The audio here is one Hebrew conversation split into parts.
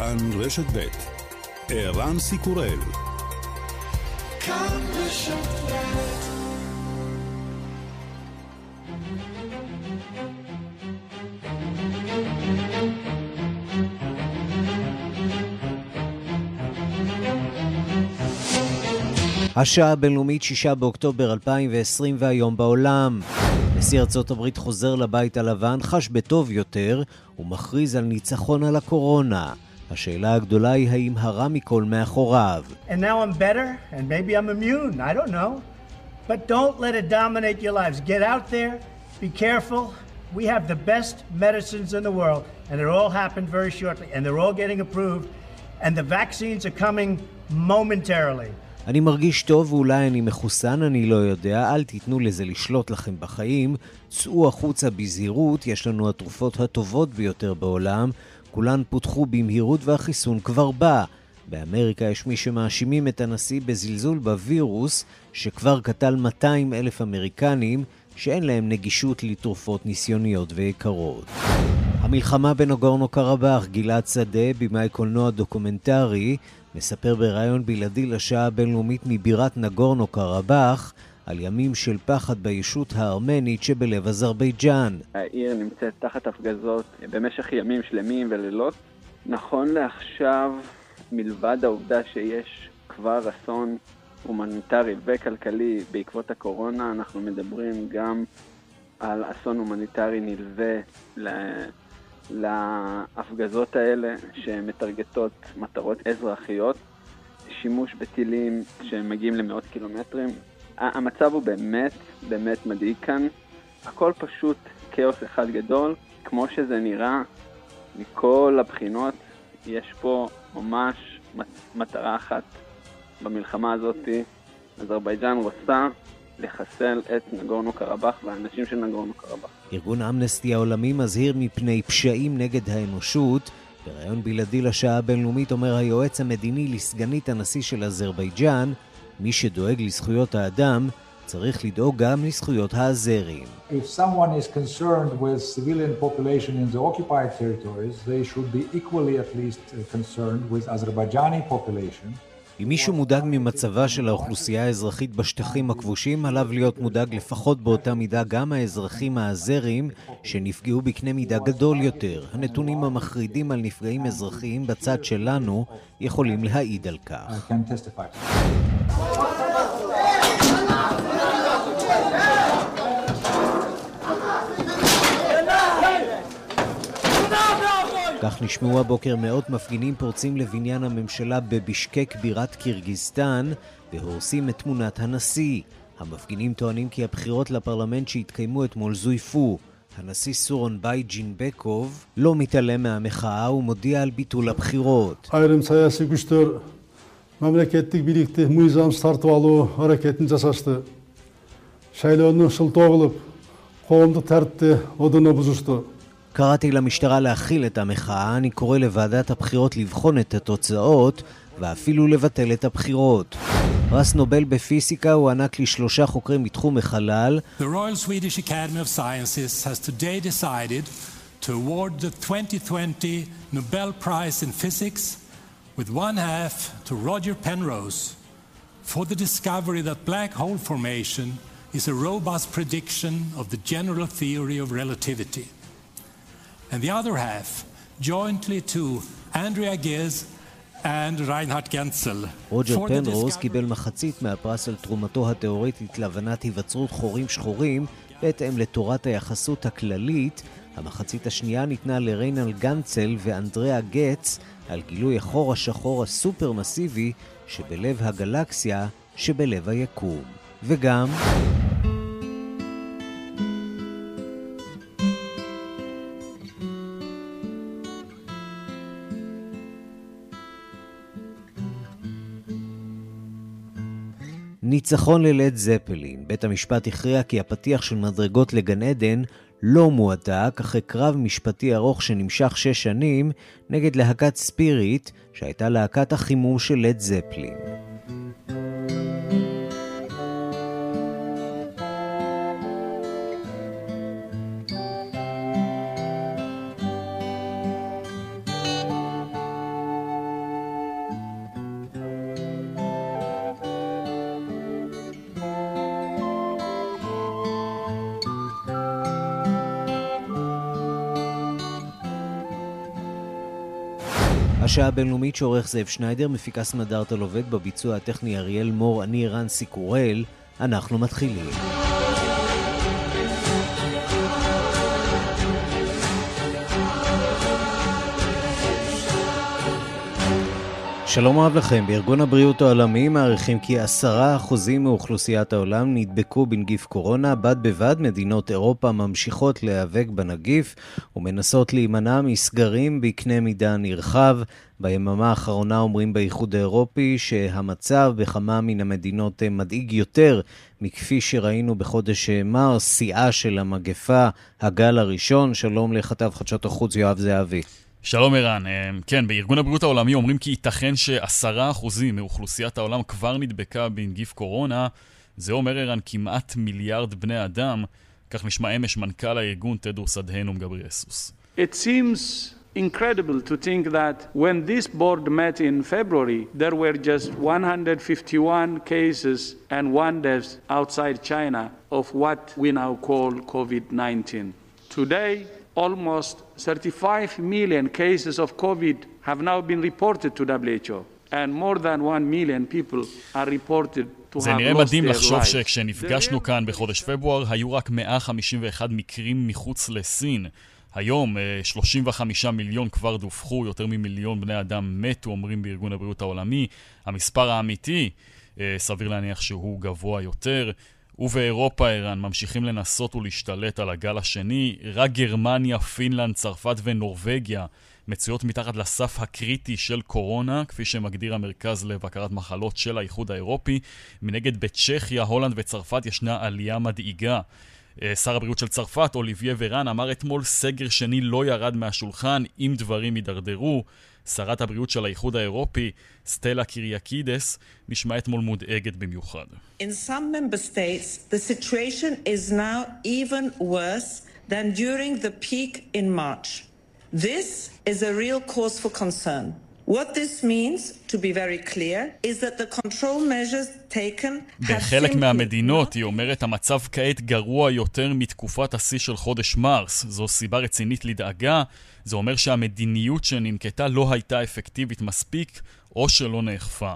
כאן רשת ב' ערן סיקורל כאן רשת השעה הבינלאומית 6 באוקטובר 2020 והיום בעולם. נשיא ארצות הברית חוזר לבית הלבן, חש בטוב יותר, ומכריז על ניצחון על הקורונה. השאלה הגדולה היא האם הרע מכל מאחוריו. And now I'm better, and maybe I'm immune, I don't know. But don't let it dominate your lives. Get out there, be careful. We have the best medicines in the world, and it all happened very shortly, and they're all getting approved, and the vaccines are coming momentarily. אני מרגיש טוב ואולי אני מחוסן, אני לא יודע, אל תיתנו לזה לשלוט לכם בחיים, צאו החוצה בזהירות, יש לנו התרופות הטובות ביותר בעולם, כולן פותחו במהירות והחיסון כבר בא. באמריקה יש מי שמאשימים את הנשיא בזלזול בווירוס, שכבר קטל 200 אלף אמריקנים שאין להם נגישות לתרופות ניסיוניות ויקרות. המלחמה בנגורנו קרבאח, גלעד שדה, במאי קולנוע דוקומנטרי, מספר בריאיון בלעדי לשעה הבינלאומית מבירת נגורנו קרבאח על ימים של פחד בישות הארמנית שבלב אזרבייג'אן. העיר נמצאת תחת הפגזות במשך ימים שלמים ולילות. נכון לעכשיו, מלבד העובדה שיש כבר אסון הומניטרי וכלכלי בעקבות הקורונה, אנחנו מדברים גם על אסון הומניטרי נלווה להפגזות האלה שמטרגטות מטרות אזרחיות, שימוש בטילים שמגיעים למאות קילומטרים. המצב הוא באמת באמת מדאיג כאן. הכל פשוט כאוס אחד גדול, כמו שזה נראה מכל הבחינות, יש פה ממש מטרה אחת במלחמה הזאתי. אזרבייג'אן רוצה לחסל את נגורנו קרבאח והאנשים של נגורנו קרבאח. ארגון אמנסטי העולמי מזהיר מפני פשעים נגד האנושות. בריאיון בלעדי לשעה הבינלאומית אומר היועץ המדיני לסגנית הנשיא של אזרבייג'אן, מי שדואג לזכויות האדם, צריך לדאוג גם לזכויות האזרים. Occupied territories, they should be equally at least concerned with Azerbaijani population. אם מישהו מודאג ממצבה של האוכלוסייה האזרחית בשטחים הכבושים, עליו להיות מודאג לפחות באותה מידה גם האזרחים האזרים שנפגעו בקנה מידה גדול יותר. הנתונים המחרידים על נפגעים אזרחיים בצד שלנו יכולים להעיד על כך. כך נשמעו הבוקר מאות מפגינים פורצים לבניין הממשלה בבישקק בירת קירגיסטן והורסים את תמונת הנשיא. המפגינים טוענים כי הבחירות לפרלמנט שהתקיימו אתמול זויפו. הנשיא סורונבאי ג'ינבקוב לא מתעלם מהמחאה ומודיע על ביטול הבחירות. Ayrım siyasi güçler memleketlik birlikte muizamsız tartып алуу hareketini жасашты. Шайлоонун шылтоо кылып, коомдук тартипти одуна бузушту. קראתי למשטרה להכיל את המחאה, אני קורא לוועדת הבחירות לבחון את התוצאות ואפילו לבטל את הבחירות. פרס נובל בפיזיקה הוענק לשלושה חוקרים מתחום החלל. The Royal Swedish Academy of Sciences has today decided to award the 2020 Nobel Prize in Physics with one half to Roger Penrose for the discovery that black hole formation is a robust prediction of the general theory of relativity. And the other half jointly to Andrea Giz and Reinhard Genzel. רוג'ר פנרוס קיבל מחצית מהפרס על תרומתו התיאורטית להבנת היווצרות חורים שחורים בהתאם לתורת היחסות הכללית. המחצית השנייה ניתנה לריינל גנצל ואנדריאה גץ על גילוי החור השחור הסופר מסיבי שבלב הגלקסיה שבלב היקום. וגם... ניצחון ללד זפלין. בית המשפט הכריע כי הפתיח של מדרגות לגן עדן לא מועתק, אחרי קרב משפטי ארוך שנמשך שש שנים נגד להקת ספיריט, שהייתה להקת החימום של לד זפלין. השעה הבינלאומית שעורך זאב שניידר, מפיקה סמדארטה לובד בביצוע הטכני אריאל מור, אני רנסי קורל, אנחנו מתחילים. שלום רב לכם, בארגון הבריאות העולמי מעריכים כי עשרה אחוזים מאוכלוסיית העולם נדבקו בנגיף קורונה, בד בבד מדינות אירופה ממשיכות להיאבק בנגיף ומנסות להימנע מסגרים בקנה מידה נרחב. ביממה האחרונה אומרים באיחוד האירופי שהמצב בכמה מן המדינות מדאיג יותר מכפי שראינו בחודש מרס, שיאה של המגפה, הגל הראשון. שלום לכתב חדשות החוץ יואב זהבי. שלום ערן, אה, כן, בארגון הבריאות העולמי אומרים כי ייתכן שעשרה אחוזים מאוכלוסיית העולם כבר נדבקה בנגיף קורונה. זה אומר ערן כמעט מיליארד בני אדם, כך נשמע אמש מנכ"ל הארגון תדרוס אדהנום גבריאסוס. It seems incredible to think that when this board met in February, there were just 151 cases and one death outside China of what we now call COVID-19. Today, almost 35 million cases of COVID have now been reported to WHO, and more than 1 million people are reported זה נראה מדהים לחשוב שכשנפגשנו כאן בחודש פברואר היו רק 151 מקרים מחוץ לסין. היום 35 אה, מיליון כבר דווחו, יותר ממיליון בני אדם מתו, אומרים בארגון הבריאות העולמי. המספר האמיתי, אה, סביר להניח שהוא גבוה יותר. ובאירופה, ערן, ממשיכים לנסות ולהשתלט על הגל השני. רק גרמניה, פינלנד, צרפת ונורבגיה מצויות מתחת לסף הקריטי של קורונה, כפי שמגדיר המרכז לבקרת מחלות של האיחוד האירופי. מנגד בצ'כיה, הולנד וצרפת ישנה עלייה מדאיגה. אה, שר הבריאות של צרפת, אוליביה ורן, אמר אתמול סגר שני לא ירד מהשולחן אם דברים יידרדרו. שרת הבריאות של האיחוד האירופי, סטלה קיריאקידס, נשמע אתמול מודאגת במיוחד. In some member states, the situation is now even worse than during the peak in March. This is a real cause for concern. What this means, to be very clear, is that the control measures taken have בחלק מהמדינות, היא אומרת, המצב כעת גרוע יותר מתקופת השיא של חודש מרס. זו סיבה רצינית לדאגה. זה אומר שהמדיניות שננקטה לא הייתה אפקטיבית מספיק, או שלא נאכפה.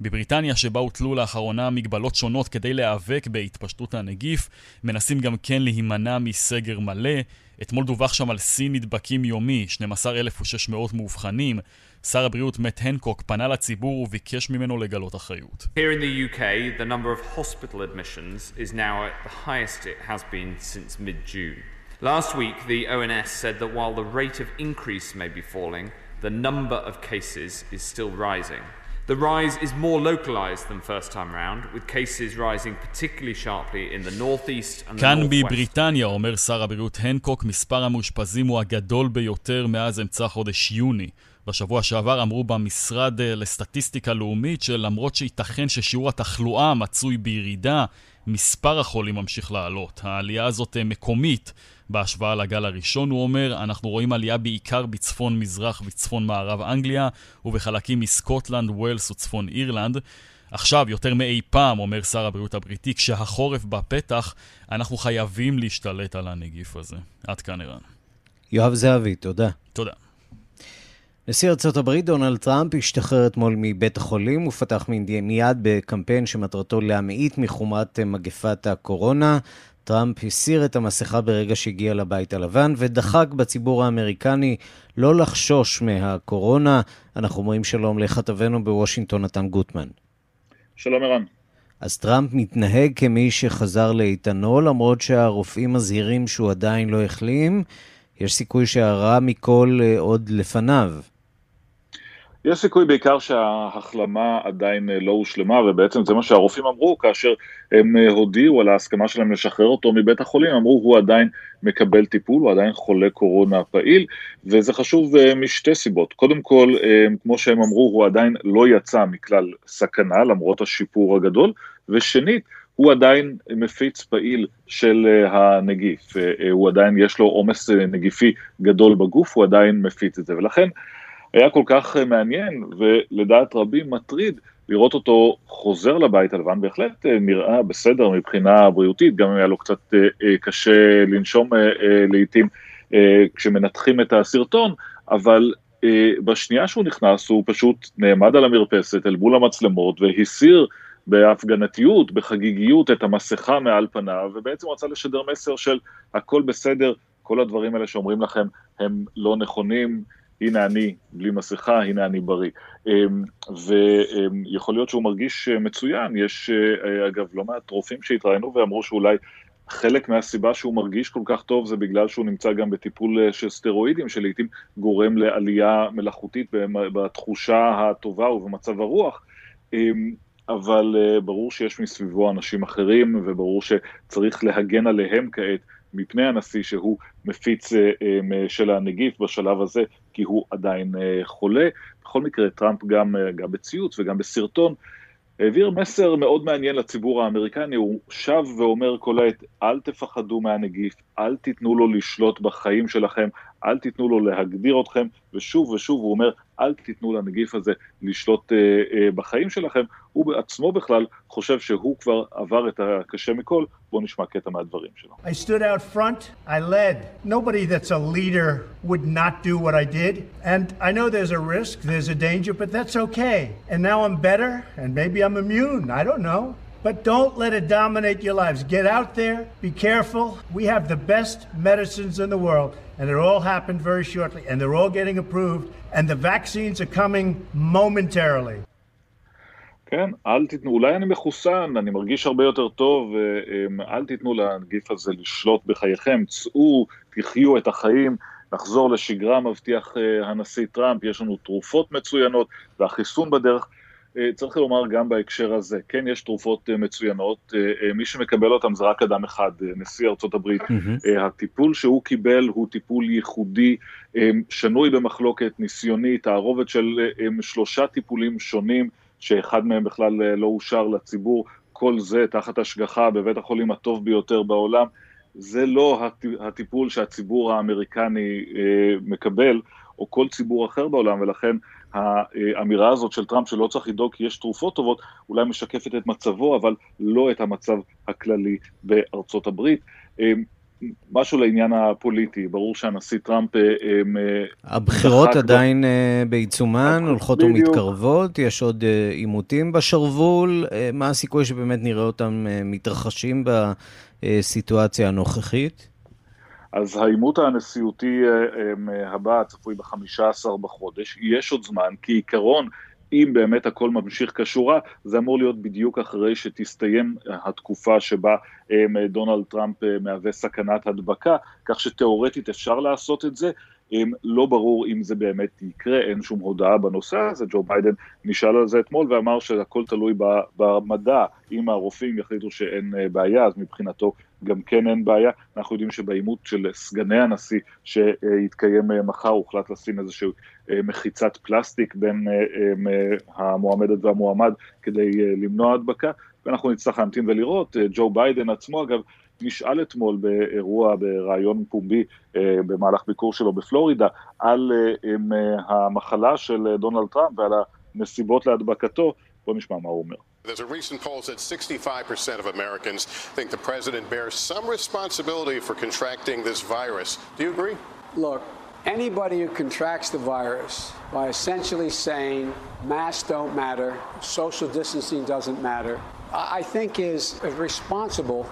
בבריטניה, שבה הוטלו לאחרונה מגבלות שונות כדי להיאבק בהתפשטות הנגיף, מנסים גם כן להימנע מסגר מלא. אתמול דווח שם על שיא נדבקים יומי, 12,600 מאובחנים. שר הבריאות מאט הנקוק פנה לציבור וביקש ממנו לגלות אחריות. Here in the UK, the number of hospital admissions is now at the highest it has been since mid-June. Last week, the ONS said that while the rate of increase may be falling, the number of cases is still rising. The rise is more localized than first time round, with cases rising particularly sharply in the northeast and the כאן בבריטניה, אומר שר הבריאות הנקוק, מספר המאושפזים הוא הגדול ביותר מאז אמצע חודש יוני. בשבוע שעבר אמרו במשרד אה, לסטטיסטיקה לאומית שלמרות שייתכן ששיעור התחלואה מצוי בירידה, מספר החולים ממשיך לעלות. העלייה הזאת אה, מקומית בהשוואה לגל הראשון, הוא אומר. אנחנו רואים עלייה בעיקר בצפון מזרח וצפון מערב אנגליה, ובחלקים מסקוטלנד, ווילס וצפון אירלנד. עכשיו, יותר מאי פעם, אומר שר הבריאות הבריטי, כשהחורף בפתח, אנחנו חייבים להשתלט על הנגיף הזה. עד כאן, ערן. יואב זהבי, תודה. תודה. נשיא ארה"ב דונלד טראמפ השתחרר אתמול מבית החולים ופתח מיד בקמפיין שמטרתו להמעיט מחומרת מגפת הקורונה. טראמפ הסיר את המסכה ברגע שהגיע לבית הלבן ודחק בציבור האמריקני לא לחשוש מהקורונה. אנחנו אומרים שלום לכתבנו בוושינגטון, נתן גוטמן. שלום ערן. אז טראמפ מתנהג כמי שחזר לאיתנו, למרות שהרופאים מזהירים שהוא עדיין לא החלים. יש סיכוי שהרע מכל אה, עוד לפניו. יש סיכוי בעיקר שההחלמה עדיין אה, לא הושלמה, ובעצם זה מה שהרופאים אמרו כאשר הם אה, הודיעו על ההסכמה שלהם לשחרר אותו מבית החולים, אמרו הוא עדיין מקבל טיפול, הוא עדיין חולה קורונה פעיל, וזה חשוב אה, משתי סיבות. קודם כל, כמו שהם אמרו, הוא עדיין לא יצא מכלל סכנה למרות השיפור הגדול, ושנית, הוא עדיין מפיץ פעיל של הנגיף, הוא עדיין יש לו עומס נגיפי גדול בגוף, הוא עדיין מפיץ את זה, ולכן היה כל כך אה, מעניין ולדעת רבים מטריד לראות אותו חוזר לבית הלבן, בהחלט אה, נראה בסדר מבחינה בריאותית, גם אם היה לו קצת אה, קשה לנשום לעיתים כשמנתחים את הסרטון, אבל בשנייה שהוא נכנס הוא פשוט נעמד על המרפסת אל מול המצלמות והסיר בהפגנתיות, בחגיגיות את המסכה מעל פניו, ובעצם רצה לשדר מסר של הכל בסדר, כל הדברים האלה שאומרים לכם הם לא נכונים, הנה אני בלי מסכה, הנה אני בריא. אמ, ויכול להיות שהוא מרגיש מצוין, יש אגב לא מעט רופאים שהתראינו ואמרו שאולי חלק מהסיבה שהוא מרגיש כל כך טוב זה בגלל שהוא נמצא גם בטיפול של סטרואידים, שלעיתים גורם לעלייה מלאכותית בתחושה הטובה ובמצב הרוח. אמ, אבל ברור שיש מסביבו אנשים אחרים, וברור שצריך להגן עליהם כעת מפני הנשיא שהוא מפיץ uh, um, של הנגיף בשלב הזה, כי הוא עדיין uh, חולה. בכל מקרה, טראמפ גם, גם בציוץ וגם בסרטון העביר מסר מאוד מעניין לציבור האמריקני, הוא שב ואומר כל העת, אל תפחדו מהנגיף, אל תיתנו לו לשלוט בחיים שלכם, אל תיתנו לו להגדיר אתכם, ושוב ושוב הוא אומר, אל תיתנו לנגיף הזה לשלוט אה, אה, בחיים שלכם. הוא בעצמו בכלל חושב שהוא כבר עבר את הקשה מכל. בואו נשמע קטע מהדברים שלו. I stood out front, I led. Nobody that's a leader would not do what I did. And I know there's a risk, there's a danger, but that's okay. And now I'm better, and maybe I'm immune, I don't know. But don't let it dominate your lives. Get out there, be careful. We have the best medicines in the world. and it all happened very shortly, and they're all getting approved, and the vaccines are coming momentarily. כן, אל תיתנו, אולי אני מחוסן, אני מרגיש הרבה יותר טוב, אל תיתנו לנגיף הזה לשלוט בחייכם, צאו, תחיו את החיים, נחזור לשגרה, מבטיח הנשיא טראמפ, יש לנו תרופות מצוינות והחיסון בדרך. אה, צריך לומר גם בהקשר הזה, כן יש תרופות אה, מצוינות, אה, מי שמקבל אותן זה רק אדם אחד, נשיא ארצות הברית. Mm-hmm. הטיפול שהוא קיבל הוא טיפול ייחודי, שנוי במחלוקת, ניסיוני, תערובת של שלושה טיפולים שונים, שאחד מהם בכלל לא אושר לציבור, כל זה תחת השגחה בבית החולים הטוב ביותר בעולם. זה לא הטיפול שהציבור האמריקני מקבל, או כל ציבור אחר בעולם, ולכן האמירה הזאת של טראמפ שלא צריך לדאוג כי יש תרופות טובות, אולי משקפת את מצבו, אבל לא את המצב הכללי בארצות הברית. אמ, משהו לעניין הפוליטי, ברור שהנשיא טראמפ... אמ, הבחירות עדיין אה, בעיצומן, הולכות ומתקרבות, יש עוד אה, עימותים בשרוול, אה, מה הסיכוי שבאמת נראה אותם מתרחשים בסיטואציה הנוכחית? אז העימות הנשיאותי אה, אה, הבא צפוי ב-15 בחודש, יש עוד זמן, כי עיקרון, אם באמת הכל ממשיך כשורה, זה אמור להיות בדיוק אחרי שתסתיים התקופה שבה אה, דונלד טראמפ מהווה סכנת הדבקה, כך שתאורטית אפשר לעשות את זה, לא ברור אם זה באמת יקרה, אין שום הודעה בנושא הזה, ג'ו ביידן נשאל על זה אתמול ואמר שהכל תלוי במדע, אם הרופאים יחליטו שאין בעיה, אז מבחינתו גם כן אין בעיה. אנחנו יודעים שבעימות של סגני הנשיא שיתקיים מחר, הוחלט לשים איזושהי מחיצת פלסטיק בין המועמדת והמועמד כדי למנוע הדבקה, ואנחנו נצטרך להמתין ולראות. ג'ו ביידן עצמו, אגב, נשאל אתמול באירוע, בריאיון פומבי במהלך ביקור שלו בפלורידה, על המחלה של דונלד טראמפ ועל הנסיבות להדבקתו. בואו נשמע מה הוא אומר. There's a recent poll that 65% of Americans think the president bears some responsibility for contracting this virus. Do you agree? Look, anybody who contracts the virus by essentially saying masks don't matter, social distancing doesn't matter, I think is responsible.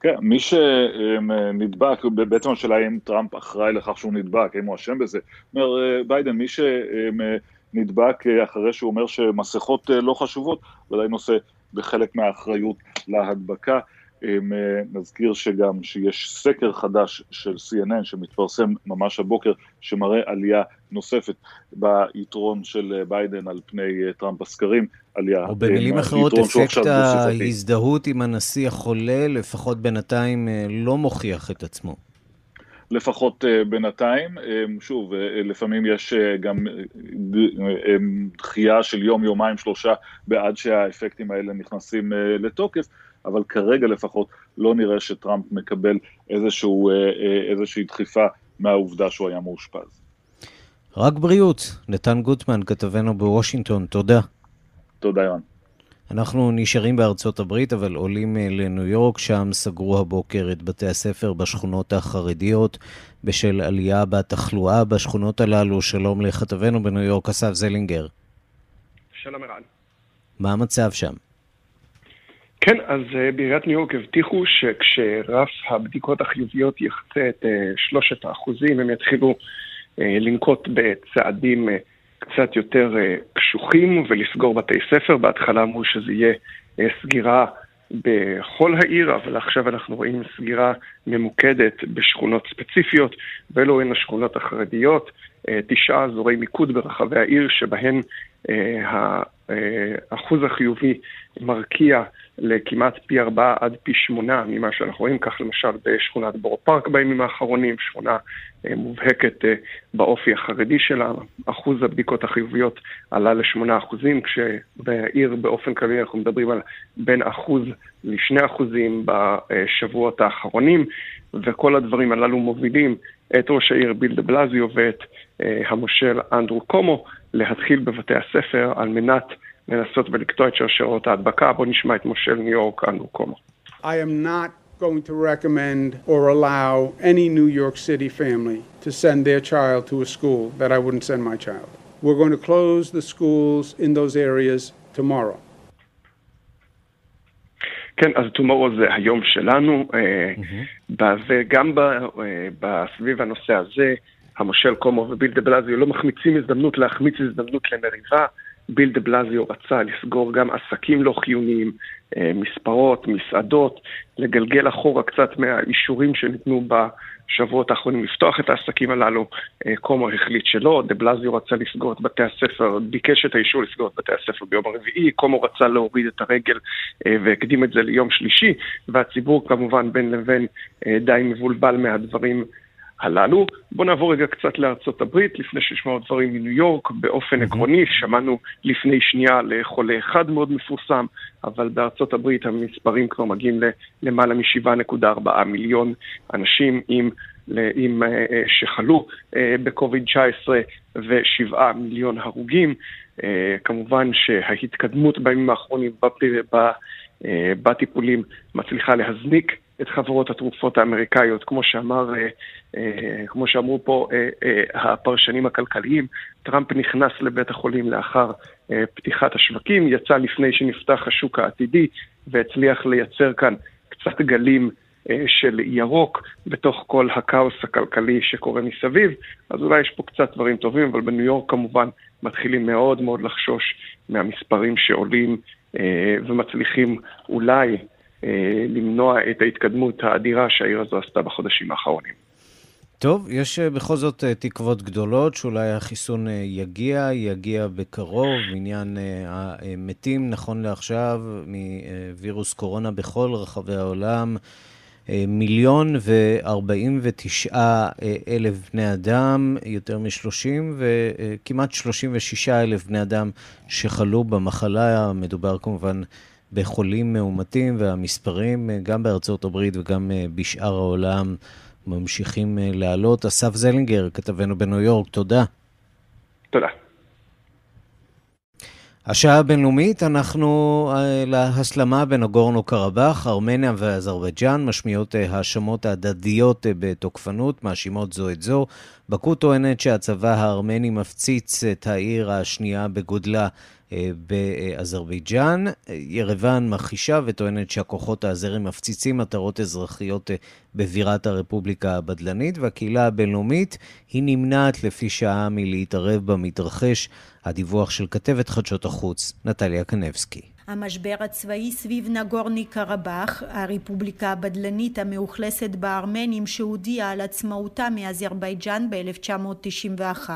כן, מי שנדבק, בעצם השאלה אם טראמפ אחראי לכך שהוא נדבק, האם הוא אשם בזה. אומר ביידן, מי ש... נדבק אה, אחרי שהוא אומר שמסכות אה, לא חשובות, ודאי נושא בחלק מהאחריות להדבקה. אה, נזכיר שגם שיש סקר חדש של CNN שמתפרסם ממש הבוקר, שמראה עלייה נוספת ביתרון של ביידן על פני טראמפ בסקרים, עלייה... או במילים אחרות, אפקט ההזדהות עם הנשיא החולה, לפחות בינתיים לא מוכיח את עצמו. לפחות בינתיים. שוב, לפעמים יש גם דחייה של יום, יומיים, שלושה, בעד שהאפקטים האלה נכנסים לתוקף, אבל כרגע לפחות לא נראה שטראמפ מקבל איזשהו, uh, uh, איזושהי דחיפה מהעובדה שהוא היה מאושפז. רק בריאות. נתן גוטמן, כתבנו בוושינגטון, תודה. תודה, יואן. אנחנו נשארים בארצות הברית, אבל עולים אה, לניו יורק, שם סגרו הבוקר את בתי הספר בשכונות החרדיות בשל עלייה בתחלואה בשכונות הללו. שלום לכתבנו בניו יורק, אסף זלינגר. שלום ערן. מה המצב שם? כן, אז uh, בעיריית ניו יורק הבטיחו שכשרף הבדיקות החיוביות יחצה את uh, שלושת האחוזים, הם יתחילו uh, לנקוט בצעדים קצת יותר קשוחים ולסגור בתי ספר. בהתחלה אמרו שזה יהיה סגירה בכל העיר, אבל עכשיו אנחנו רואים סגירה ממוקדת בשכונות ספציפיות, ואלו הן השכונות החרדיות, תשעה אזורי מיקוד ברחבי העיר שבהן האחוז החיובי מרקיע לכמעט פי ארבעה עד פי שמונה ממה שאנחנו רואים, כך למשל בשכונת בור פארק בימים האחרונים, שכונה אה, מובהקת אה, באופי החרדי שלה, אחוז הבדיקות החיוביות עלה לשמונה אחוזים, כשבעיר באופן כללי אנחנו מדברים על בין אחוז לשני אחוזים בשבועות האחרונים, וכל הדברים הללו מובילים את ראש העיר ביל דה בלזיו ואת אה, המושל אנדרו קומו להתחיל בבתי הספר על מנת לנסות ולקטוע את שרשרות ההדבקה. בואו נשמע את מושל ניו יורק, אנדרו קומו. I am not going to recommend or allow any New York City family to send their child to a school that I wouldn't send my child. We're going to close the schools in those areas tomorrow. כן, אז tomorrow זה היום שלנו, mm-hmm. וגם בסביב הנושא הזה, המושל קומו וביל דה בלזיו לא מחמיצים הזדמנות להחמיץ הזדמנות למריבה. ביל דה בלזיו רצה לסגור גם עסקים לא חיוניים, אה, מספרות, מסעדות, לגלגל אחורה קצת מהאישורים שניתנו בשבועות האחרונים לפתוח את העסקים הללו. אה, קומו החליט שלא, דה בלזיו רצה לסגור את בתי הספר, ביקש את האישור לסגור את בתי הספר ביום הרביעי, קומו רצה להוריד את הרגל אה, והקדים את זה ליום שלישי, והציבור כמובן בין לבין די מבולבל מהדברים הללו. בואו נעבור רגע קצת לארצות הברית, לפני שנשמע דברים מניו יורק. באופן עקרוני, שמענו לפני שנייה לחולה אחד מאוד מפורסם, אבל בארצות הברית המספרים כבר מגיעים למעלה מ-7.4 מיליון אנשים עם, עם, uh, שחלו uh, בקוביד-19 ו-7 מיליון הרוגים. כמובן שההתקדמות בימים האחרונים בטיפולים מצליחה להזניק את חברות התרופות האמריקאיות, כמו שאמר, אה, אה, כמו שאמרו פה אה, הפרשנים הכלכליים, טראמפ נכנס לבית החולים לאחר פתיחת השווקים, יצא לפני שנפתח השוק העתידי והצליח לייצר כאן קצת גלים של ירוק בתוך כל הכאוס הכלכלי שקורה מסביב, אז אולי יש פה קצת דברים טובים, אבל בניו יורק כמובן מתחילים מאוד מאוד לחשוש מהמספרים שעולים ומצליחים אולי למנוע את ההתקדמות האדירה שהעיר הזו עשתה בחודשים האחרונים. טוב, יש אה, בכל זאת אה, תקוות גדולות שאולי החיסון יגיע, יגיע בקרוב. עניין המתים, נכון לעכשיו, מווירוס קורונה בכל רחבי העולם, מיליון וארבעים ותשעה אלף בני אדם, יותר משלושים, וכמעט שלושים ושישה אלף בני אדם שחלו במחלה. מדובר כמובן בחולים מאומתים, והמספרים אה, גם בארצות הברית וגם אה, בשאר העולם ממשיכים אה, לעלות. אסף זלינגר, כתבנו בניו יורק, תודה. תודה. השעה הבינלאומית, אנחנו להסלמה בנגורנו קרבאח, ארמניה ואזרבייג'אן משמיעות האשמות הדדיות בתוקפנות, מאשימות זו את זו. בקו טוענת שהצבא הארמני מפציץ את העיר השנייה בגודלה אה, באזרבייג'אן. ירוון מכחישה וטוענת שהכוחות האזרים מפציצים מטרות אזרחיות אה, בבירת הרפובליקה הבדלנית, והקהילה הבינלאומית היא נמנעת לפי שעה מלהתערב במתרחש. הדיווח של כתבת חדשות החוץ, נטליה קנבסקי. המשבר הצבאי סביב נגורני קרבאח, הרפובליקה הבדלנית המאוכלסת בארמנים שהודיעה על עצמאותה מאזרבייג'אן ב-1991,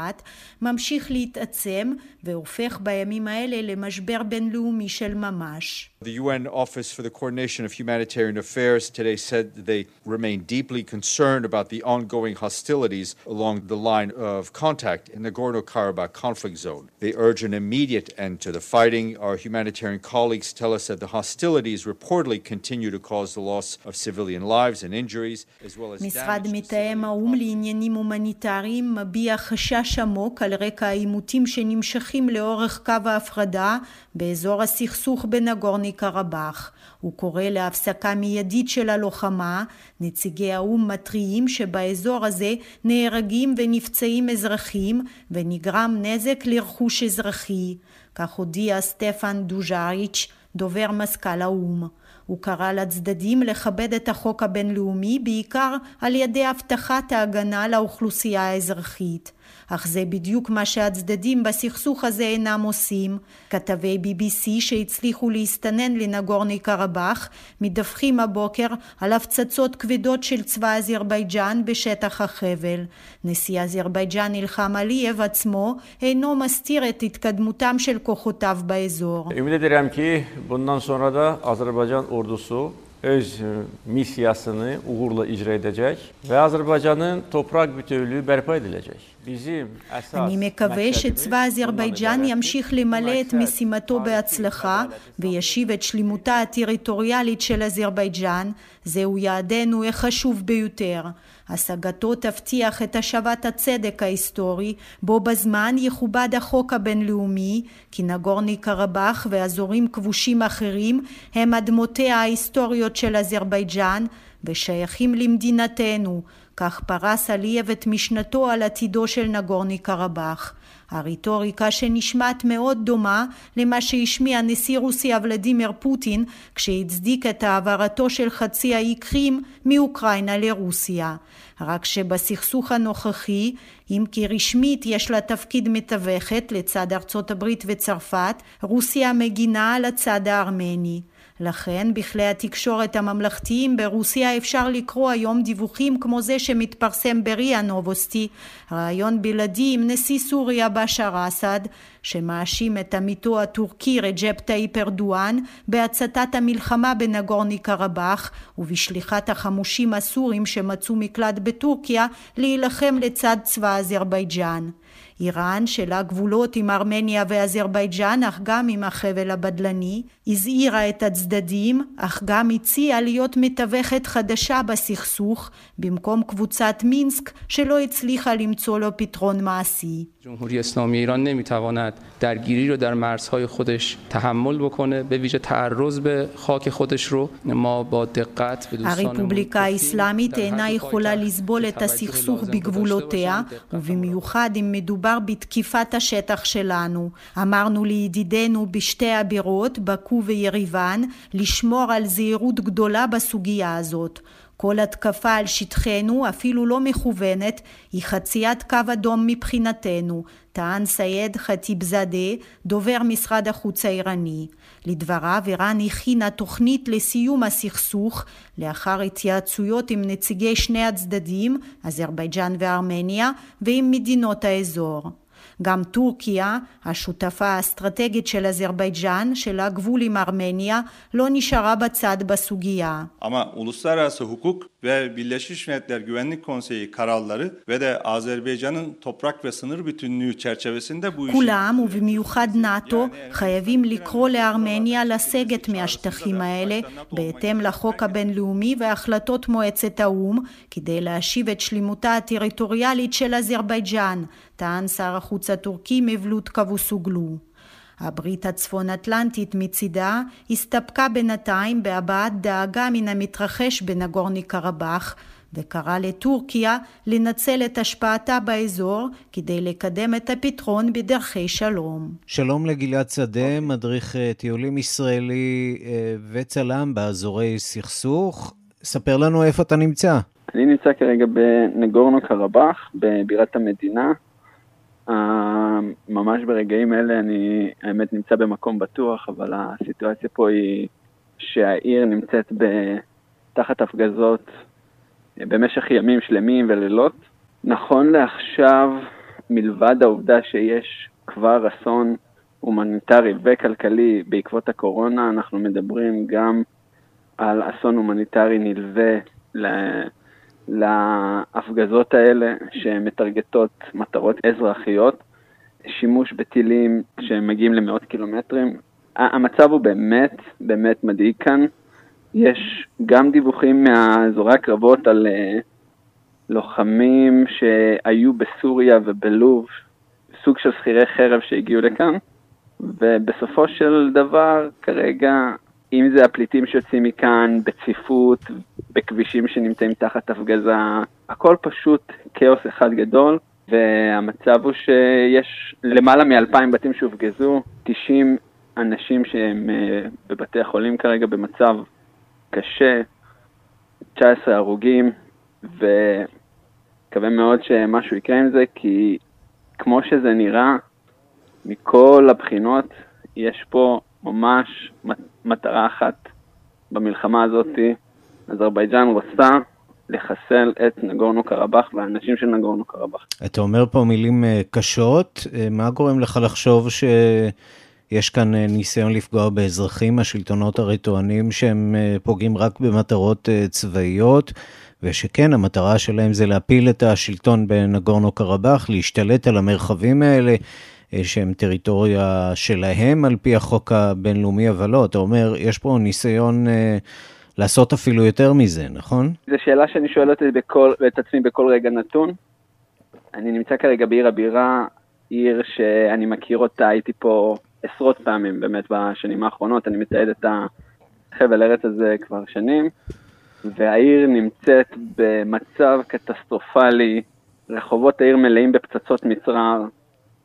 ממשיך להתעצם והופך בימים האלה למשבר בינלאומי של ממש. The UN Office for the Coordination of Humanitarian Affairs today said they remain deeply concerned about the ongoing hostilities along the line of contact in the Nagorno Karabakh conflict zone. They urge an immediate end to the fighting. Our humanitarian colleagues tell us that the hostilities reportedly continue to cause the loss of civilian lives and injuries, as well as משרד מתאם האו"ם לעניינים הומניטריים מביע חשש עמוק על רקע העימותים שנמשכים לאורך קו ההפרדה באזור הסכסוך בנגורני קרבאח. הוא קורא להפסקה מיידית של הלוחמה. נציגי האו"ם מתריעים שבאזור הזה נהרגים ונפצעים אזרחים ונגרם נזק לרכוש אזרחי. כך הודיע סטפן דוז'אריץ', דובר מזכ"ל האו"ם. הוא קרא לצדדים לכבד את החוק הבינלאומי בעיקר על ידי הבטחת ההגנה לאוכלוסייה האזרחית. אך זה בדיוק מה שהצדדים בסכסוך הזה אינם עושים. כתבי BBC שהצליחו להסתנן לנגורני קרבאח מדווחים הבוקר על הפצצות כבדות של צבא אזרבייג'אן בשטח החבל. נשיא אזרבייג'אן אילחם עליyev עצמו אינו מסתיר את התקדמותם של כוחותיו באזור. Öz missiyasını uğurla icra edəcək və Azərbaycanın torpaq bütövlüyü bərpa ediləcək. אני מקווה שצבא אזרבייג'אן ימשיך למלא את משימתו בהצלחה וישיב את שלימותה הטריטוריאלית של אזרבייג'אן, זהו יעדנו החשוב ביותר. השגתו תבטיח את השבת הצדק ההיסטורי, בו בזמן יכובד החוק הבינלאומי, כי נגורני קרבאח ואזורים כבושים אחרים הם אדמותיה ההיסטוריות של אזרבייג'אן ושייכים למדינתנו, כך פרס עליyev את משנתו על עתידו של נגורני קרבאח. הרטוריקה שנשמעת מאוד דומה למה שהשמיע נשיא רוסיה ולדימיר פוטין כשהצדיק את העברתו של חצי האי קרים מאוקראינה לרוסיה. רק שבסכסוך הנוכחי, אם כי רשמית יש לה תפקיד מתווכת לצד ארצות הברית וצרפת, רוסיה מגינה על הצד הארמני. לכן בכלי התקשורת הממלכתיים ברוסיה אפשר לקרוא היום דיווחים כמו זה שמתפרסם בריה נובוסטי, ראיון בלעדי עם נשיא סוריה בשאר אסד, שמאשים את עמיתו הטורקי רג'פ טאיפ ארדואן בהצתת המלחמה בנגורנו קרבאח ובשליחת החמושים הסורים שמצאו מקלט בטורקיה להילחם לצד צבא אזרבייג'אן. איראן, שלה גבולות עם ארמניה ואזרבייג'אן, אך גם עם החבל הבדלני, הזהירה את הצדדים, אך גם הציעה להיות מתווכת חדשה בסכסוך, במקום קבוצת מינסק שלא הצליחה למצוא לו פתרון מעשי. جمهوری اسلامی ایران نمیتواند درگیری رو در مرزهای خودش تحمل بکنه به ویژه تعرض به خاک خودش رو ما با دقت به دوستانمون הרפובליקה האסלאמית אינה יכולה לסבול את הסכסוך בגבולותיה ובמיוחד אם מדובר בתקיפת השטח שלנו. אמרנו לידידינו בשתי הבירות, באקו ויריבן, לשמור על זהירות גדולה בסוגיה הזאת. כל התקפה על שטחנו, אפילו לא מכוונת, היא חציית קו אדום מבחינתנו, טען סייד חטיבזאדה, דובר משרד החוץ האיראני. לדבריו, איראן הכינה תוכנית לסיום הסכסוך לאחר התייעצויות עם נציגי שני הצדדים, אזרבייג'אן וארמניה, ועם מדינות האזור. גם טורקיה, השותפה האסטרטגית של אזרבייג'אן, של הגבול עם ארמניה, לא נשארה בצד בסוגיה. Ama uluslararası hukuk ve Birleşmiş Milletler Güvenlik Konseyi kararları ve de Azerbaycan'ın toprak ve sınır bütünlüğü çerçevesinde bu işi... כולם, ובמיוחד נאט"ו, חייבים לקרוא לארמניה לסגת מהשטחים האלה, בהתאם לחוק הבינלאומי והחלטות מועצת האו"ם, כדי להשיב את שלמותה הטריטוריאלית של אזרבייג'אן, טען שר החוץ הטורקי מבלוט קבוסוגלו. הברית הצפון אטלנטית מצידה הסתפקה בינתיים בהבעת דאגה מן המתרחש בנגורני קרבאח וקרא לטורקיה לנצל את השפעתה באזור כדי לקדם את הפתרון בדרכי שלום. שלום לגלעד שדה, מדריך טיולים ישראלי וצלם באזורי סכסוך. ספר לנו איפה אתה נמצא. אני נמצא כרגע בנגורנו קרבאח, בבירת המדינה, ממש ברגעים אלה אני האמת נמצא במקום בטוח, אבל הסיטואציה פה היא שהעיר נמצאת תחת הפגזות במשך ימים שלמים ולילות. נכון לעכשיו, מלבד העובדה שיש כבר אסון הומניטרי וכלכלי בעקבות הקורונה, אנחנו מדברים גם על אסון הומניטרי נלווה להפגזות האלה שמטרגטות מטרות אזרחיות, שימוש בטילים שמגיעים למאות קילומטרים. המצב הוא באמת, באמת מדאיג כאן. יש גם דיווחים מאזורי הקרבות על uh, לוחמים שהיו בסוריה ובלוב, סוג של שכירי חרב שהגיעו לכאן, ובסופו של דבר, כרגע, אם זה הפליטים שיוצאים מכאן בצפיפות, בכבישים שנמצאים תחת הפגזה, הכל פשוט כאוס אחד גדול, והמצב הוא שיש למעלה מאלפיים בתים שהופגזו, 90 אנשים שהם אה, בבתי החולים כרגע במצב קשה, 19 הרוגים, ומקווה מאוד שמשהו יקרה עם זה, כי כמו שזה נראה, מכל הבחינות, יש פה ממש מטרה אחת במלחמה הזאת. אזרבייג'אן רוצה לחסל את נגורנו קרבאח והאנשים של נגורנו קרבאח. אתה אומר פה מילים אה, קשות, אה, מה גורם לך לחשוב שיש כאן אה, ניסיון לפגוע באזרחים? השלטונות הרי טוענים שהם פוגעים רק במטרות צבאיות, ושכן, המטרה שלהם זה להפיל את השלטון בנגורנו קרבאח, להשתלט על המרחבים האלה. שהם טריטוריה שלהם על פי החוק הבינלאומי, אבל לא, אתה אומר, יש פה ניסיון לעשות אפילו יותר מזה, נכון? זו שאלה שאני שואל אותי בכל, את עצמי בכל רגע נתון. אני נמצא כרגע בעיר הבירה, עיר שאני מכיר אותה, הייתי פה עשרות פעמים באמת בשנים האחרונות, אני מתעד את החבל ארץ הזה כבר שנים, והעיר נמצאת במצב קטסטרופלי, רחובות העיר מלאים בפצצות מצרר.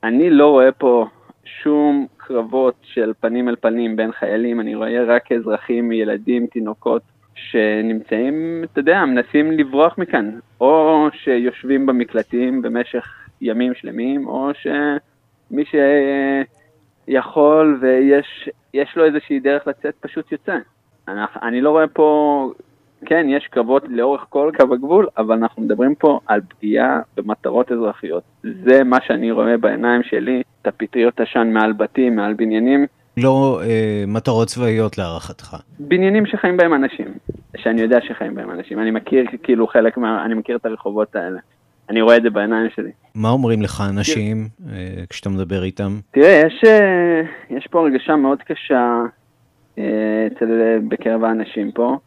אני לא רואה פה שום קרבות של פנים אל פנים בין חיילים, אני רואה רק אזרחים, ילדים, תינוקות, שנמצאים, אתה יודע, מנסים לברוח מכאן, או שיושבים במקלטים במשך ימים שלמים, או שמי שיכול ויש לו איזושהי דרך לצאת פשוט יוצא. אני, אני לא רואה פה כן, יש קרבות לאורך כל קו הגבול, אבל אנחנו מדברים פה על פגיעה במטרות אזרחיות. זה מה שאני רואה בעיניים שלי, את הפטריות עשן מעל בתים, מעל בניינים. לא אה, מטרות צבאיות להערכתך. בניינים שחיים בהם אנשים, שאני יודע שחיים בהם אנשים. אני מכיר כאילו חלק מה... אני מכיר את הרחובות האלה. אני רואה את זה בעיניים שלי. מה אומרים לך אנשים אה, כשאתה מדבר איתם? תראה, יש, אה, יש פה הרגשה מאוד קשה אה, אצל, בקרב האנשים פה.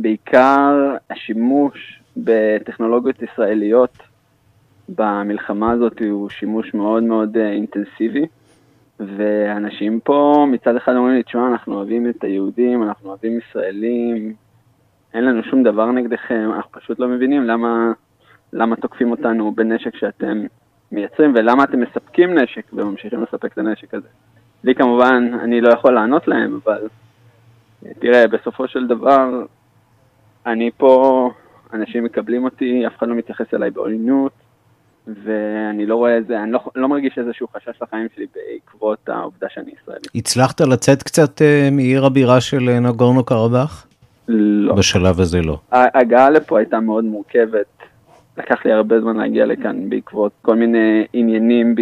בעיקר השימוש בטכנולוגיות ישראליות במלחמה הזאת הוא שימוש מאוד מאוד אה, אינטנסיבי, ואנשים פה מצד אחד אומרים לי, תשמע, אנחנו אוהבים את היהודים, אנחנו אוהבים ישראלים, אין לנו שום דבר נגדכם, אנחנו פשוט לא מבינים למה, למה תוקפים אותנו בנשק שאתם מייצרים, ולמה אתם מספקים נשק וממשיכים לספק את הנשק הזה. לי כמובן, אני לא יכול לענות להם, אבל תראה, בסופו של דבר, אני פה, אנשים מקבלים אותי, אף אחד לא מתייחס אליי בעוינות, ואני לא רואה איזה, אני לא, לא מרגיש איזשהו חשש לחיים שלי בעקבות העובדה שאני ישראלי. הצלחת לצאת קצת uh, מעיר הבירה של אה, נגורנו קרבאח? לא. בשלב הזה לא. ההגעה לפה הייתה מאוד מורכבת. לקח לי הרבה זמן להגיע לכאן בעקבות כל מיני עניינים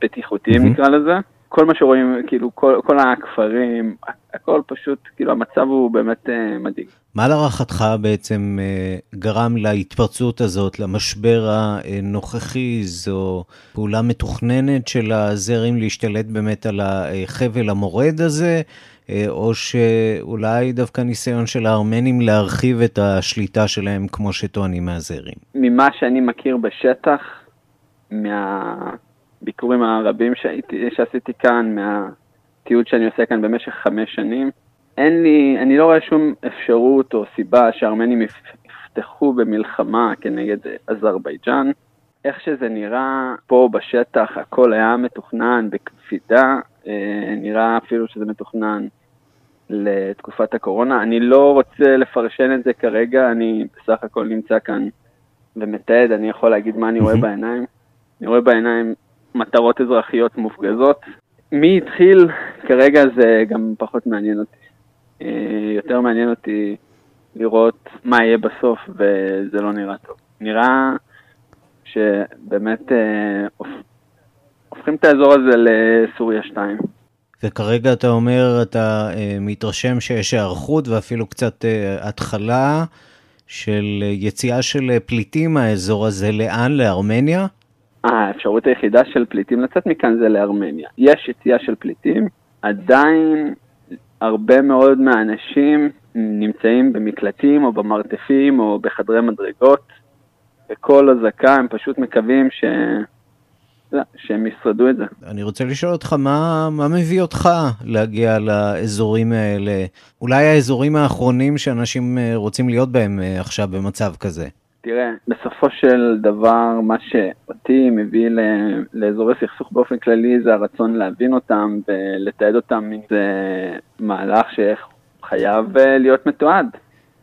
בטיחותיים mm-hmm. נקרא לזה. כל מה שרואים, כאילו, כל, כל הכפרים, הכל פשוט, כאילו, המצב הוא באמת uh, מדאיג. מה להערכתך בעצם uh, גרם להתפרצות הזאת, למשבר הנוכחי? זו פעולה מתוכננת של הזרם להשתלט באמת על החבל המורד הזה, uh, או שאולי דווקא ניסיון של הארמנים להרחיב את השליטה שלהם, כמו שטוענים מהזרים? ממה שאני מכיר בשטח, מה... הביקורים הרבים שהייתי, שעשיתי כאן, מהתיעוד שאני עושה כאן במשך חמש שנים, אין לי, אני לא רואה שום אפשרות או סיבה שהארמנים יפתחו במלחמה כנגד אזרבייג'אן. איך שזה נראה פה בשטח, הכל היה מתוכנן בקפידה, אה, נראה אפילו שזה מתוכנן לתקופת הקורונה. אני לא רוצה לפרשן את זה כרגע, אני בסך הכל נמצא כאן ומתעד, אני יכול להגיד מה אני רואה בעיניים. אני רואה בעיניים מטרות אזרחיות מופגזות. מי התחיל כרגע זה גם פחות מעניין אותי. אה, יותר מעניין אותי לראות מה יהיה בסוף, וזה לא נראה טוב. נראה שבאמת אה, הופכים את האזור הזה לסוריה 2. וכרגע אתה אומר, אתה uh, מתרשם שיש היערכות ואפילו קצת התחלה של יציאה של פליטים מהאזור הזה, לאן? לארמניה? האפשרות היחידה של פליטים לצאת מכאן זה לארמניה. יש יציאה של פליטים, עדיין הרבה מאוד מהאנשים נמצאים במקלטים או במרתפים או בחדרי מדרגות. בכל אזעקה הם פשוט מקווים ש... שהם ישרדו את זה. אני רוצה לשאול אותך, מה, מה מביא אותך להגיע לאזורים האלה? אולי האזורים האחרונים שאנשים אה, רוצים להיות בהם אה, עכשיו במצב כזה? תראה, בסופו של דבר, מה שאותי מביא לאזורי סכסוך באופן כללי זה הרצון להבין אותם ולתעד אותם. זה מהלך שחייב אה, להיות מתועד.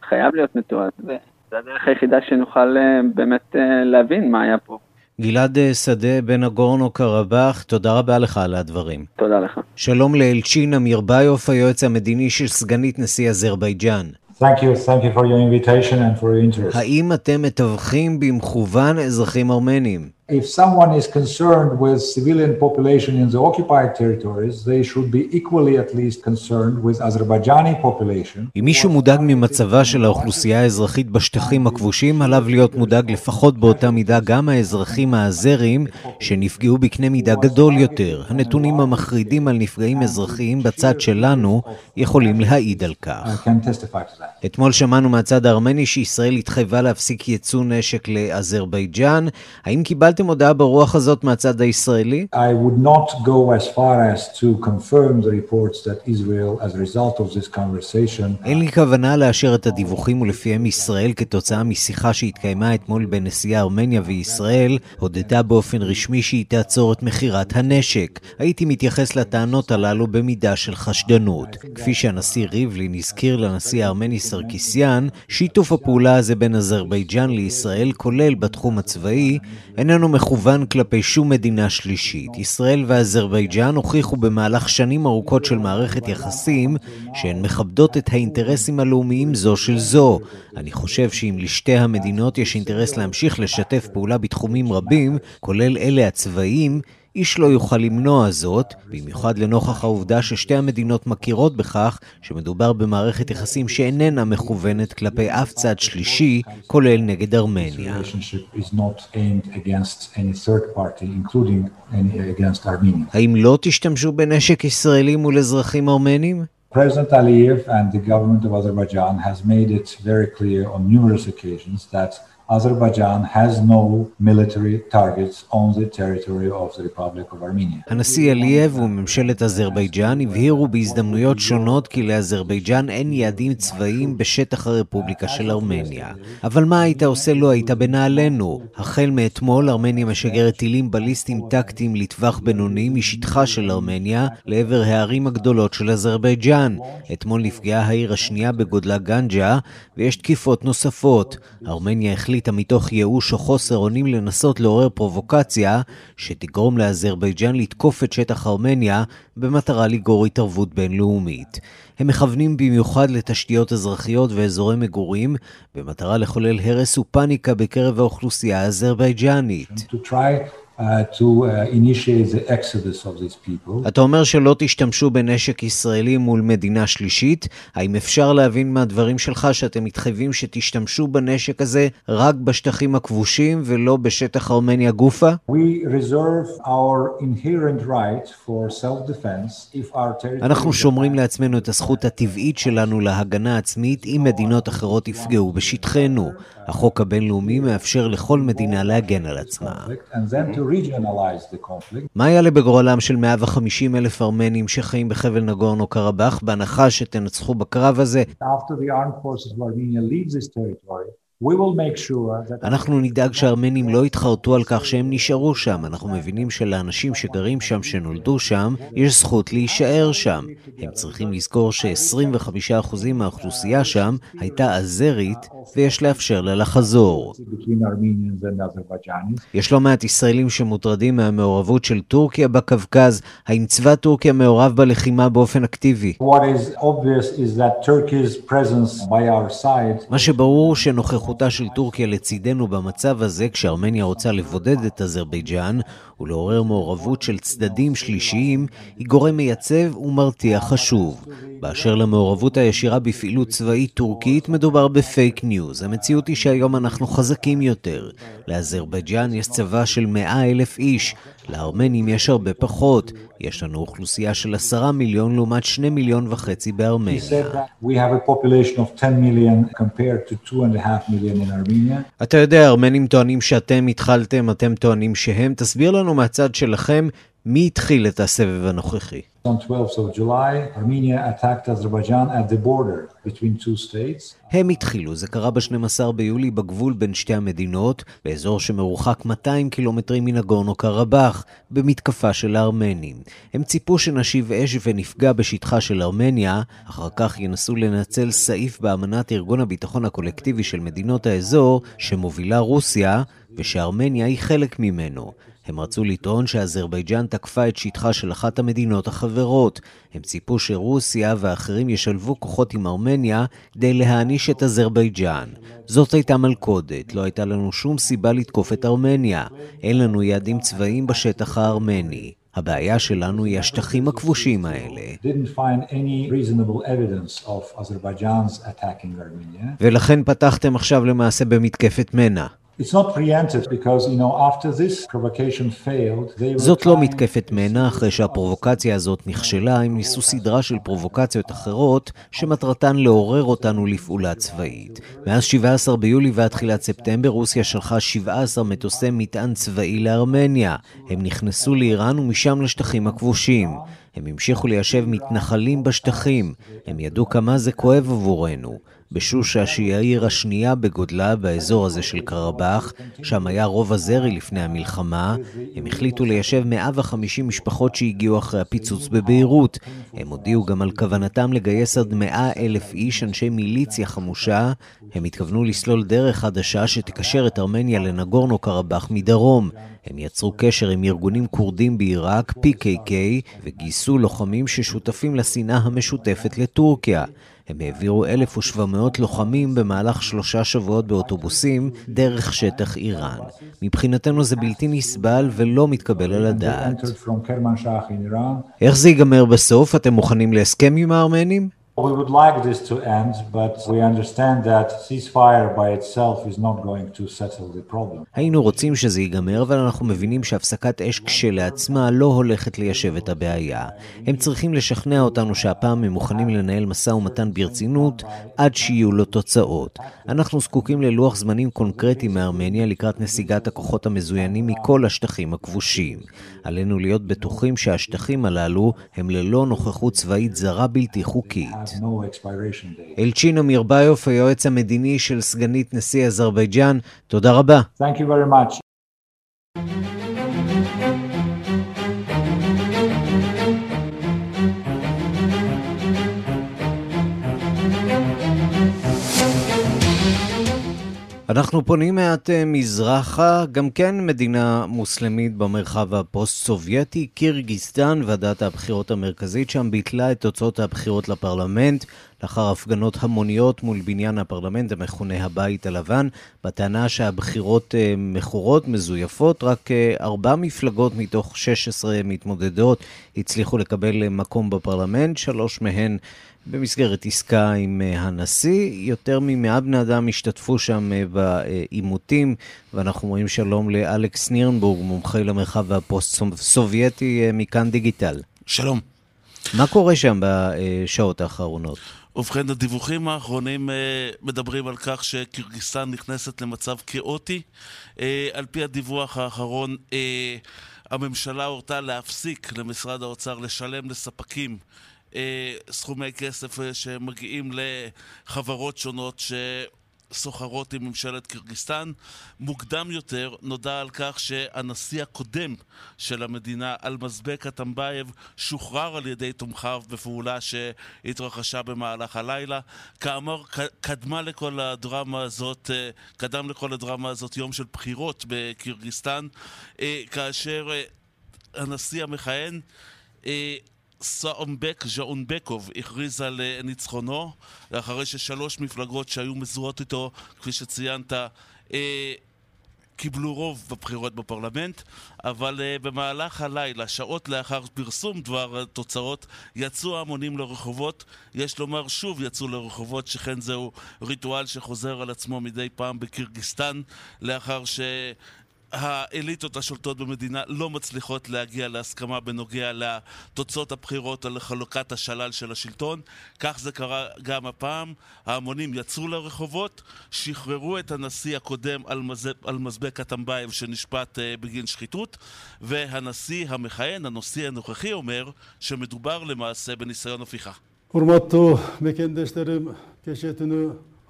חייב להיות מתועד. זה הדרך היחידה שנוכל באמת להבין מה היה פה. גלעד אה, שדה, בן הגורנו קרבאח, תודה רבה לך על הדברים. תודה לך. שלום לאלצ'ין אמיר ביוף, היועץ המדיני של סגנית נשיא אזרבייג'אן. Thank you, thank you for your invitation and for your interest. האם אתם מתווכים במכוון אזרחים ארמנים? If someone is concerned with civilian population in the occupied territories, they should be equally at least concerned with Azerbaijani population. אם מישהו מודאג ממצבה של האוכלוסייה האזרחית בשטחים הכבושים, עליו להיות מודאג לפחות באותה מידה גם האזרחים האזרים שנפגעו בקנה מידה גדול יותר. הנתונים המחרידים על נפגעים אזרחיים בצד שלנו יכולים להעיד על כך. אתמול שמענו מהצד הארמני שישראל התחייבה להפסיק ייצוא נשק לאזרבייג'אן. האם קיבלתם קיבלתם הודעה ברוח הזאת מהצד הישראלי? I would not go as far as to confirm the reports that Israel, as a result of this conversation... אין לי כוונה לאשר את הדיווחים ולפיהם ישראל, כתוצאה משיחה שהתקיימה אתמול בין נשיאי ארמניה וישראל, הודתה באופן רשמי שהיא תעצור את מכירת הנשק. הייתי מתייחס לטענות הללו במידה של חשדנות. כפי שהנשיא ריבלין הזכיר לנשיא הארמני סרקיסיאן, שיתוף הפעולה הזה בין אזרבייג'אן לישראל, כולל בתחום הצבאי, איננו מכוון כלפי שום מדינה שלישית. ישראל ואזרבייג'אן הוכיחו במהלך שנים ארוכות של מערכת יחסים שהן מכבדות את האינטרסים הלאומיים זו של זו. אני חושב שאם לשתי המדינות יש אינטרס להמשיך לשתף פעולה בתחומים רבים, כולל אלה הצבאיים, איש לא יוכל למנוע זאת, במיוחד לנוכח העובדה ששתי המדינות מכירות בכך שמדובר במערכת יחסים שאיננה מכוונת כלפי אף צד שלישי, כולל נגד ארמניה. האם לא תשתמשו בנשק ישראלי מול אזרחים ארמנים? President Aliyev and the government of Azerbaijan has made it very clear on numerous occasions that Azerbaijan has no military targets on the territory of the Republic of Armenia. הנשיא אליאב וממשלת אזרבייג'אן הבהירו בהזדמנויות שונות כי לאזרבייג'אן אין יעדים צבאיים בשטח הרפובליקה של ארמניה. אבל מה היית עושה לו היית בנעלינו? החל מאתמול ארמניה משגרת טילים בליסטיים טקטיים לטווח בינוני משטחה של ארמניה לעבר הערים הגדולות של אזרבייג'אן. אתמול נפגעה העיר השנייה בגודלה גנג'ה ויש תקיפות נוספות. ארמניה החליטה החליטה מתוך ייאוש או חוסר אונים לנסות לעורר פרובוקציה שתגרום לאזרבייג'אן לתקוף את שטח ארמניה במטרה לגרור התערבות בינלאומית. הם מכוונים במיוחד לתשתיות אזרחיות ואזורי מגורים במטרה לחולל הרס ופאניקה בקרב האוכלוסייה האזרבייג'אנית. Uh, to uh, initiate the exodus of these people. אתה אומר שלא תשתמשו בנשק ישראלי מול מדינה שלישית. האם אפשר להבין מהדברים שלך שאתם מתחייבים שתשתמשו בנשק הזה רק בשטחים הכבושים ולא בשטח ארמניה גופה? אנחנו שומרים לעצמנו את הזכות הטבעית שלנו להגנה עצמית אם מדינות אחרות יפגעו בשטחנו. החוק הבינלאומי מאפשר לכל מדינה להגן על עצמה. מה יעלה בגורלם של 150 אלף ארמנים שחיים בחבל נגורנו קרבאח, בהנחה שתנצחו בקרב הזה? אנחנו נדאג שהארמנים לא יתחרטו על כך שהם נשארו שם. אנחנו מבינים שלאנשים שגרים שם, שנולדו שם, יש זכות להישאר שם. הם צריכים לזכור ש-25% מהאוכלוסייה שם הייתה אזרית, ויש לאפשר לה לחזור. יש לא מעט ישראלים שמוטרדים מהמעורבות של טורקיה בקווקז. האם צבא טורקיה מעורב בלחימה באופן אקטיבי? מה שברור שנוכחות נוכחותה של טורקיה לצידנו במצב הזה, כשארמניה רוצה לבודד את אזרבייג'אן ולעורר מעורבות של צדדים שלישיים, היא גורם מייצב ומרתיע חשוב. באשר למעורבות הישירה בפעילות צבאית טורקית, מדובר בפייק ניוז. המציאות היא שהיום אנחנו חזקים יותר. לאזרבייג'אן יש צבא של מאה אלף איש, לארמנים יש הרבה פחות. יש לנו אוכלוסייה של עשרה מיליון לעומת שני מיליון וחצי בארמניה. אתה יודע, הארמנים טוענים שאתם התחלתם, אתם טוענים שהם. תסביר לנו מהצד שלכם מי התחיל את הסבב הנוכחי. On 12th of July, Armenia attacked Azerbaijan at the border between two states. הם התחילו, זה קרה ב-12 ביולי בגבול בין שתי המדינות, באזור שמרוחק 200 קילומטרים מנגורנו קרבאח, במתקפה של הארמנים. הם ציפו שנשיב אש ונפגע בשטחה של ארמניה, אחר כך ינסו לנצל סעיף באמנת ארגון הביטחון הקולקטיבי של מדינות האזור, שמובילה רוסיה, ושארמניה היא חלק ממנו. הם רצו לטעון שאזרבייג'אן תקפה את שטחה של אחת המדינות החברות. הם ציפו שרוסיה ואחרים ישלבו כוחות עם ארמניה כדי להעניש את אזרבייג'אן. זאת הייתה מלכודת, לא הייתה לנו שום סיבה לתקוף את ארמניה. אין לנו יעדים צבאיים בשטח הארמני. הבעיה שלנו היא השטחים הכבושים האלה. ולכן פתחתם עכשיו למעשה במתקפת מנע. זאת לא מתקפת מנע, אחרי שהפרובוקציה הזאת נכשלה, הם ניסו סדרה של פרובוקציות אחרות, שמטרתן לעורר אותנו לפעולה צבאית. מאז 17 ביולי ועד תחילת ספטמבר, רוסיה שלחה 17 מטוסי מטען צבאי לארמניה. הם נכנסו לאיראן ומשם לשטחים הכבושים. הם המשיכו ליישב מתנחלים בשטחים. הם ידעו כמה זה כואב עבורנו. בשושה, שהיא העיר השנייה בגודלה באזור הזה של קרבאח, שם היה רוב הזרי לפני המלחמה, הם החליטו ליישב 150 משפחות שהגיעו אחרי הפיצוץ בביירות. הם הודיעו גם על כוונתם לגייס עד 100 אלף איש, אנשי מיליציה חמושה. הם התכוונו לסלול דרך חדשה שתקשר את ארמניה לנגורנו קרבאח מדרום. הם יצרו קשר עם ארגונים כורדים בעיראק, PKK, וגייסו לוחמים ששותפים לשנאה המשותפת לטורקיה. הם העבירו 1,700 לוחמים במהלך שלושה שבועות באוטובוסים דרך שטח איראן. מבחינתנו זה בלתי נסבל ולא מתקבל על הדעת. איך זה ייגמר בסוף? אתם מוכנים להסכם עם הארמנים? We would like this to end, but we understand that ceasefire by itself is not going to settle the problem. היינו רוצים שזה ייגמר, אבל אנחנו מבינים שהפסקת אש כשלעצמה לא הולכת ליישב את הבעיה. הם צריכים לשכנע אותנו שהפעם הם מוכנים לנהל משא ומתן ברצינות עד שיהיו לו תוצאות. אנחנו זקוקים ללוח זמנים קונקרטי מארמניה לקראת נסיגת הכוחות המזוינים מכל השטחים הכבושים. עלינו להיות בטוחים שהשטחים הללו הם ללא נוכחות צבאית זרה בלתי חוקית. אלצ'ינו מירביוף, היועץ המדיני של סגנית נשיא אזרבייג'אן, תודה רבה. Thank you very much. אנחנו פונים מעט אה, מזרחה, גם כן מדינה מוסלמית במרחב הפוסט-סובייטי, קירגיסטן, ועדת הבחירות המרכזית שם ביטלה את תוצאות הבחירות לפרלמנט לאחר הפגנות המוניות מול בניין הפרלמנט המכונה הבית הלבן, בטענה שהבחירות אה, מכורות, מזויפות, רק אה, ארבע מפלגות מתוך 16 מתמודדות הצליחו לקבל מקום בפרלמנט, שלוש מהן במסגרת עסקה עם אה, הנשיא. יותר ממאה בני אדם השתתפו שם אה, בעימותים, ואנחנו אומרים שלום לאלכס נירנבורג, מומחה למרחב הפוסט-סובייטי אה, מ"כאן דיגיטל". שלום. מה קורה שם בשעות האחרונות? ובכן, הדיווחים האחרונים מדברים על כך שקירגיסטן נכנסת למצב כאוטי. על פי הדיווח האחרון, הממשלה הורתה להפסיק למשרד האוצר לשלם לספקים סכומי כסף אה, שמגיעים לחברות שונות ש... סוחרות עם ממשלת קירגיסטן. מוקדם יותר נודע על כך שהנשיא הקודם של המדינה, אלמזבק אטמבאייב, שוחרר על ידי תומכיו בפעולה שהתרחשה במהלך הלילה. כאמור, קדמה לכל הדרמה הזאת, אה, קדם לכל הדרמה הזאת יום של בחירות בקירגיסטן, כאשר הנשיא המכהן סאומבק ז'אונבקוב הכריז על ניצחונו, אחרי ששלוש מפלגות שהיו מזוהות איתו, כפי שציינת, קיבלו רוב בבחירות בפרלמנט, אבל uh, במהלך הלילה, שעות לאחר פרסום דבר התוצאות, יצאו המונים לרחובות. יש לומר, שוב יצאו לרחובות, שכן זהו ריטואל שחוזר על עצמו מדי פעם בקירגיסטן, לאחר ש... האליטות השולטות במדינה לא מצליחות להגיע להסכמה בנוגע לתוצאות הבחירות או לחלוקת השלל של השלטון. כך זה קרה גם הפעם. ההמונים יצאו לרחובות, שחררו את הנשיא הקודם על, מז... על מזבק הטמבייב שנשפט uh, בגין שחיתות, והנשיא המכהן, הנשיא הנוכחי, אומר שמדובר למעשה בניסיון הפיכה.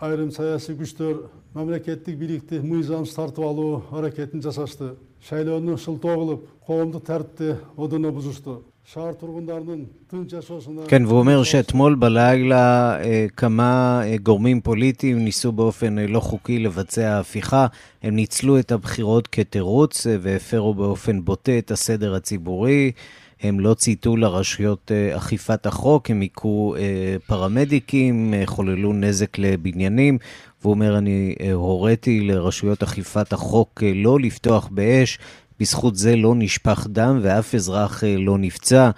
айрым саясий күчтөр мамлекеттик бийликти мыйзамсыз тартып алуу аракетин жасашты шайлоону шылтоо кылып коомдук тартипти одоно бузушту шаар тургундарынын тынч жашоосуна כן, והוא אומר שאתמול בלילה כמה גורמים פוליטיים ניסו באופן לא חוקי לבצע הפיכה. הם ניצלו את הבחירות כתירוץ והפרו באופן בוטה את הסדר הציבורי. הם לא צייתו לרשויות אה, אכיפת החוק, הם היכו אה, פרמדיקים, אה, חוללו נזק לבניינים. והוא אומר, אני הוריתי לרשויות אכיפת החוק לא לפתוח באש, בזכות זה לא נשפך דם ואף אזרח לא נפצע.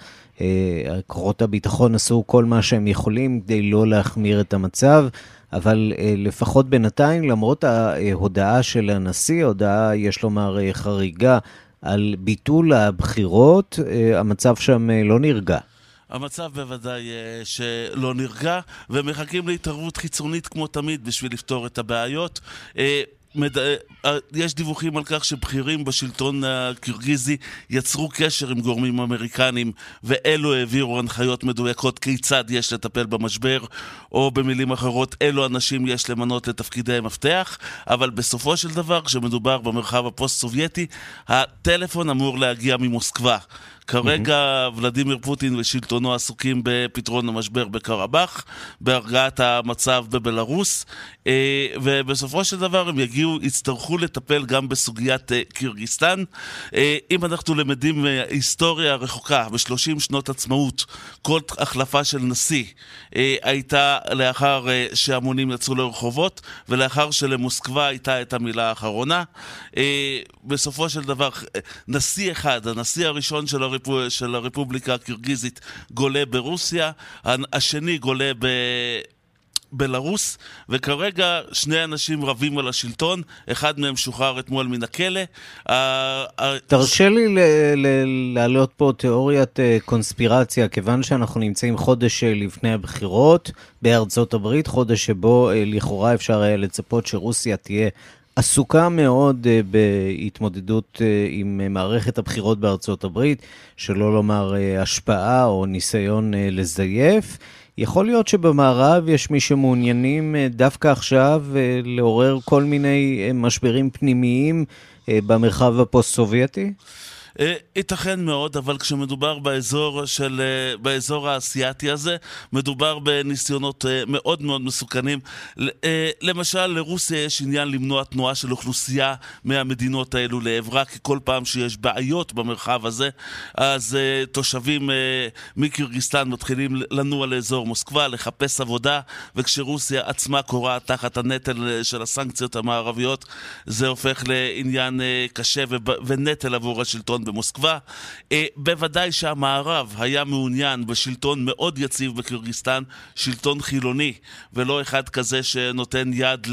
כוחות הביטחון עשו כל מה שהם יכולים כדי לא להחמיר את המצב. אבל לפחות בינתיים, למרות ההודעה של הנשיא, הודעה, יש לומר, חריגה על ביטול הבחירות, אה, המצב שם אה, לא נרגע. המצב בוודאי אה, שלא נרגע, ומחכים להתערבות חיצונית כמו תמיד בשביל לפתור את הבעיות. מד... אה, אה, יש דיווחים על כך שבכירים בשלטון הקירגיזי יצרו קשר עם גורמים אמריקנים ואלו העבירו הנחיות מדויקות כיצד יש לטפל במשבר או במילים אחרות אילו אנשים יש למנות לתפקידי מפתח. אבל בסופו של דבר כשמדובר במרחב הפוסט-סובייטי הטלפון אמור להגיע ממוסקבה כרגע ולדימיר פוטין ושלטונו עסוקים בפתרון המשבר בקרבאח, בהרגעת המצב בבלארוס, אה, ובסופו של דבר הם יגיעו, יצטרכו לטפל גם בסוגיית אה, קירגיסטן. אה, אם אנחנו למדים היסטוריה רחוקה, ב-30 שנות עצמאות, כל החלפה של נשיא הייתה לאחר שהמונים יצאו לרחובות, ולאחר שלמוסקבה הייתה את המילה האחרונה. בסופו של דבר, נשיא אחד, הנשיא הראשון של הריפ... של הרפובליקה הקירגיזית גולה ברוסיה, השני גולה ב... בלרוס, וכרגע שני אנשים רבים על השלטון, אחד מהם שוחרר אתמול מן הכלא. תרשה לי להעלות פה תיאוריית אה, קונספירציה, כיוון שאנחנו נמצאים חודש אה, לפני הבחירות בארצות הברית, חודש שבו אה, לכאורה אפשר היה לצפות שרוסיה תהיה עסוקה מאוד uh, בהתמודדות uh, עם uh, מערכת הבחירות בארצות הברית, שלא לומר השפעה או ניסיון לזייף. יכול להיות שבמערב יש מי שמעוניינים דווקא עכשיו לעורר כל מיני משברים פנימיים במרחב הפוסט-סובייטי? אה, ייתכן מאוד, אבל כשמדובר באזור, של, אה, באזור האסייתי הזה, מדובר בניסיונות אה, מאוד מאוד מסוכנים. למשל, לרוסיה יש עניין למנוע תנועה של אוכלוסייה מהמדינות האלו לעברה, כי כל פעם שיש בעיות במרחב הזה, אז תושבים מקירגיסטן מתחילים לנוע לאזור מוסקבה, לחפש עבודה, וכשרוסיה עצמה קורעת תחת הנטל של הסנקציות המערביות, זה הופך לעניין קשה ונטל עבור השלטון במוסקבה. אה, בוודאי שהמערב היה מעוניין בשלטון מאוד יציב בקירגיסטן, שלטון חילוני, ולא אחד כזה שנותן יד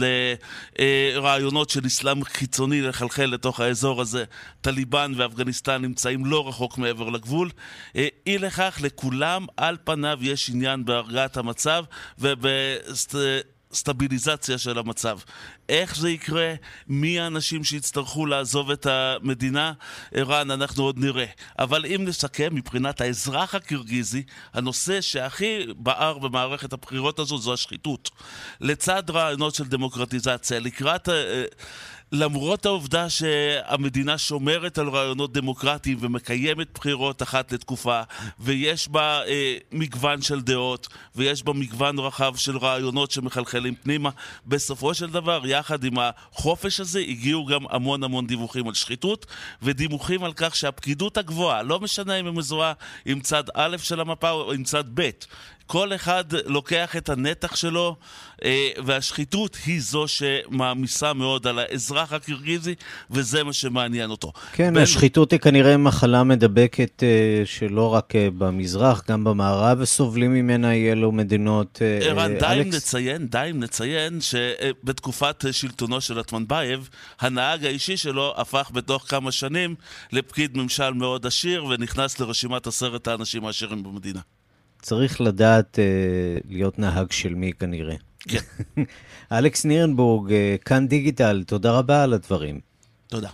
לרעיונות של אסלאם חיצוני לחלחל לתוך האזור הזה. טליבן ואפגניסטן נמצאים לא רחוק מעבר לגבול. אה, אי לכך, לכולם על פניו יש עניין בהרגעת המצב ובסט... סטביליזציה של המצב. איך זה יקרה? מי האנשים שיצטרכו לעזוב את המדינה? ערן, אנחנו עוד נראה. אבל אם נסכם, מבחינת האזרח הקירגיזי, הנושא שהכי בער במערכת הבחירות הזו זו השחיתות. לצד רעיונות של דמוקרטיזציה, לקראת... למרות העובדה שהמדינה שומרת על רעיונות דמוקרטיים ומקיימת בחירות אחת לתקופה, ויש בה אה, מגוון של דעות, ויש בה מגוון רחב של רעיונות שמחלחלים פנימה, בסופו של דבר, יחד עם החופש הזה, הגיעו גם המון המון דיווחים על שחיתות, ודיווחים על כך שהפקידות הגבוהה, לא משנה אם היא מזוהה עם צד א' של המפה או עם צד ב', כל אחד לוקח את הנתח שלו, אה, והשחיתות היא זו שמעמיסה מאוד על האזרח הקירגיזי, וזה מה שמעניין אותו. כן, בין... השחיתות היא כנראה מחלה מדבקת אה, שלא רק אה, במזרח, גם במערב, וסובלים ממנה אלו מדינות. ערן, די אם נציין, די אם נציין שבתקופת שלטונו של אטמבאייב, הנהג האישי שלו הפך בתוך כמה שנים לפקיד ממשל מאוד עשיר, ונכנס לרשימת עשרת האנשים העשירים במדינה. צריך לדעת אה, להיות נהג של מי כנראה. כן. אלכס נירנבורג, אה, כאן דיגיטל, תודה רבה על הדברים. תודה.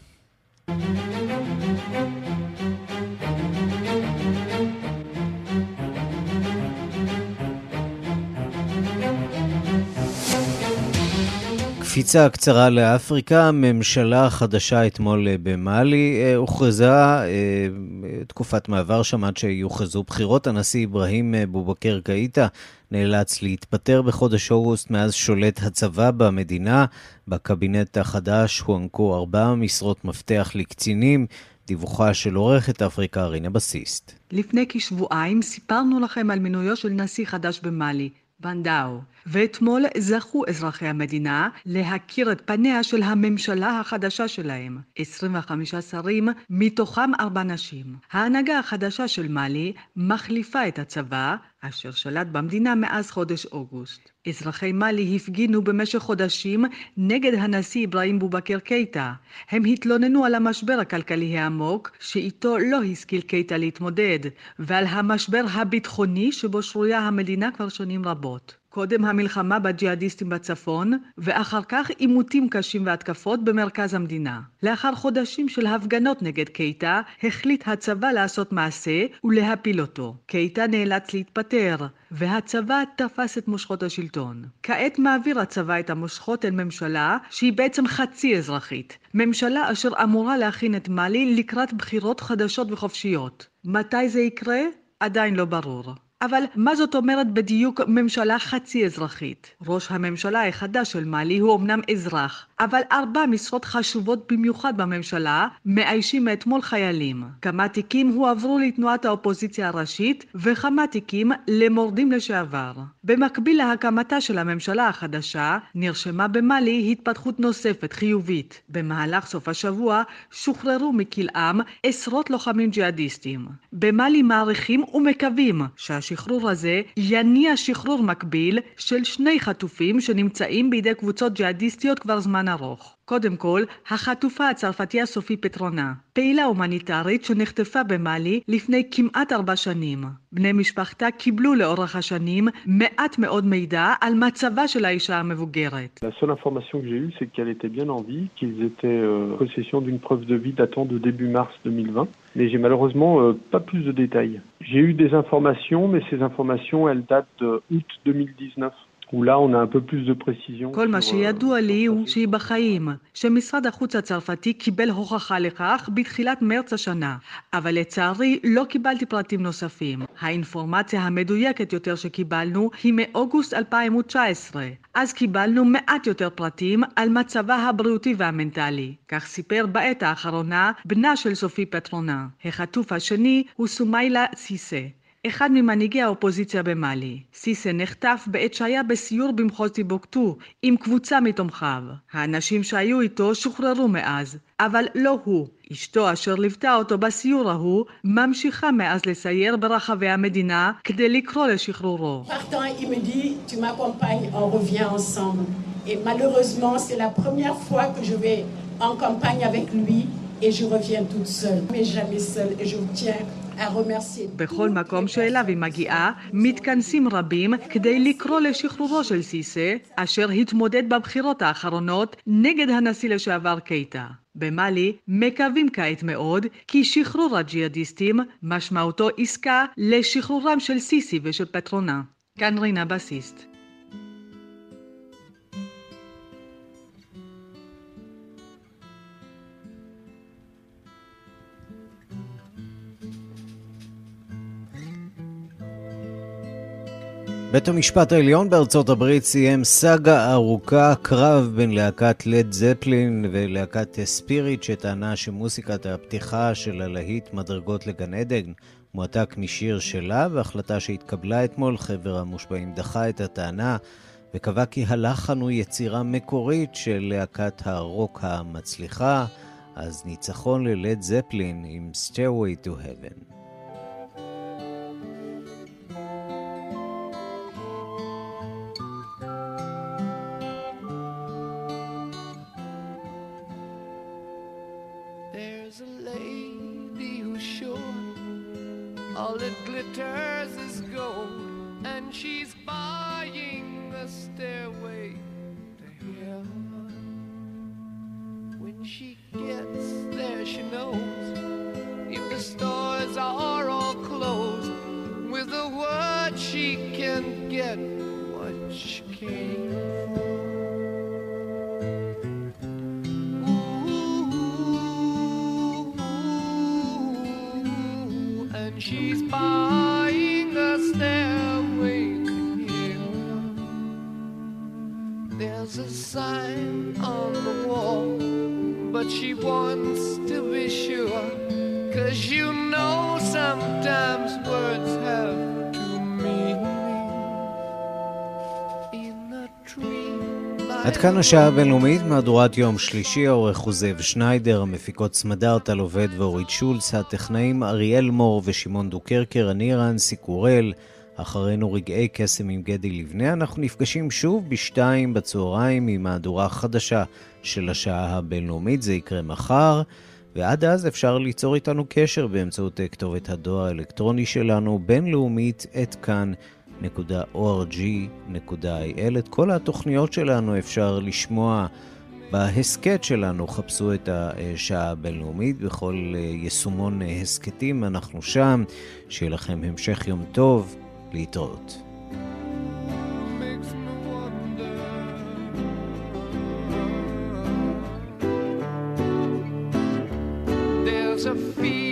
קפיצה קצרה לאפריקה, ממשלה חדשה אתמול אה, במאלי אה, הוכרזה אה, תקופת מעבר שם עד שיוכרזו בחירות. הנשיא אברהים בובקר קאיטה נאלץ להתפטר בחודש אוגוסט, מאז שולט הצבא במדינה. בקבינט החדש הוענקו ארבע משרות מפתח לקצינים. דיווחה של עורכת אפריקה רינה בסיסט. לפני כשבועיים סיפרנו לכם על מינויו של נשיא חדש במאלי, בנדאו. ואתמול זכו אזרחי המדינה להכיר את פניה של הממשלה החדשה שלהם, 25 שרים, מתוכם ארבע נשים. ההנהגה החדשה של מאלי מחליפה את הצבא, אשר שלט במדינה מאז חודש אוגוסט. אזרחי מאלי הפגינו במשך חודשים נגד הנשיא אברהים בובקר קייטה. הם התלוננו על המשבר הכלכלי העמוק, שאיתו לא השכיל קייטה להתמודד, ועל המשבר הביטחוני שבו שרויה המדינה כבר שנים רבות. קודם המלחמה בג'יהאדיסטים בצפון, ואחר כך עימותים קשים והתקפות במרכז המדינה. לאחר חודשים של הפגנות נגד קייטה, החליט הצבא לעשות מעשה ולהפיל אותו. קייטה נאלץ להתפטר, והצבא תפס את מושכות השלטון. כעת מעביר הצבא את המושכות אל ממשלה שהיא בעצם חצי אזרחית. ממשלה אשר אמורה להכין את מאלי לקראת בחירות חדשות וחופשיות. מתי זה יקרה? עדיין לא ברור. אבל מה זאת אומרת בדיוק ממשלה חצי אזרחית? ראש הממשלה החדש של מאלי הוא אמנם אזרח, אבל ארבע משרות חשובות במיוחד בממשלה מאיישים מאתמול חיילים. כמה תיקים הועברו לתנועת האופוזיציה הראשית וכמה תיקים למורדים לשעבר. במקביל להקמתה של הממשלה החדשה, נרשמה במאלי התפתחות נוספת חיובית. במהלך סוף השבוע שוחררו מכלאם עשרות לוחמים ג'יהאדיסטים. במאלי מעריכים ומקווים שה... השחרור הזה יניע שחרור מקביל של שני חטופים שנמצאים בידי קבוצות ג'יהאדיסטיות כבר זמן ארוך. קודם כל, החטופה הצרפתייה סופי פטרונה, פעילה הומניטרית שנחטפה במאלי לפני כמעט ארבע שנים. בני משפחתה קיבלו לאורך השנים מעט מאוד מידע על מצבה של האישה המבוגרת. La seule information que j'ai eue, c'est qu'elle était bien en vie, qu'ils étaient euh, possession d'une preuve de vie datant de début mars 2020, mais j'ai malheureusement euh, pas plus de détails. J'ai eu des informations, mais ces informations, elles datent de août 2019. כל מה שידוע לי הוא שהיא בחיים, שמשרד החוץ הצרפתי קיבל הוכחה לכך בתחילת מרץ השנה, אבל לצערי לא קיבלתי פרטים נוספים. האינפורמציה המדויקת יותר שקיבלנו היא מאוגוסט 2019. אז קיבלנו מעט יותר פרטים על מצבה הבריאותי והמנטלי. כך סיפר בעת האחרונה בנה של סופי פטרונה. החטוף השני הוא סומיילה סיסה. אחד ממנהיגי האופוזיציה במאלי. סיסה נחטף בעת שהיה בסיור במחוז טיבוקטו עם קבוצה מתומכיו. האנשים שהיו איתו שוחררו מאז, אבל לא הוא. אשתו אשר ליוותה אותו בסיור ההוא, ממשיכה מאז לסייר ברחבי המדינה כדי לקרוא לשחרורו. Et malheureusement, c'est la première fois que je vais en campagne avec lui et je reviens toute seule, mais jamais seule et je vous tiens בכל מקום שאליו היא מגיעה, מתכנסים רבים כדי לקרוא לשחרורו של סיסה, אשר התמודד בבחירות האחרונות נגד הנשיא לשעבר קייטה. במאלי מקווים כעת מאוד כי שחרור הג'יהאדיסטים משמעותו עסקה לשחרורם של סיסי ושל פטרונה. כאן רינה בסיסט. בית המשפט העליון בארצות הברית סיים סאגה ארוכה, קרב בין להקת לד זפלין ולהקת ספיריט, שטענה שמוסיקת הפתיחה של הלהיט מדרגות לגן עדן מועתק משיר שלה, והחלטה שהתקבלה אתמול, חבר המושבעים דחה את הטענה וקבע כי הלחן הוא יצירה מקורית של להקת הרוק המצליחה, אז ניצחון ללד זפלין עם Stairway to Heaven. All it glitters is gold, and she's buying a stairway but she wants to be sure. Cause you know sometimes words have a tree. עד כאן השעה הבינלאומית, מהדורת יום שלישי, העורך הוא זאב שניידר, המפיקות סמדר טל עובד ואורית שולץ, הטכנאים אריאל מור ושמעון דוקרקר, אני רנסי קורל, אחרינו רגעי קסם עם גדי לבנה. אנחנו נפגשים שוב בשתיים בצהריים עם מהדורה חדשה של השעה הבינלאומית, זה יקרה מחר. ועד אז אפשר ליצור איתנו קשר באמצעות כתובת הדואר האלקטרוני שלנו, בינלאומית, את כאן. www.org.il. את כל התוכניות שלנו אפשר לשמוע בהסכת שלנו, חפשו את השעה הבינלאומית בכל יישומון הסכתים, אנחנו שם. שיהיה לכם המשך יום טוב, be. There's a feeling.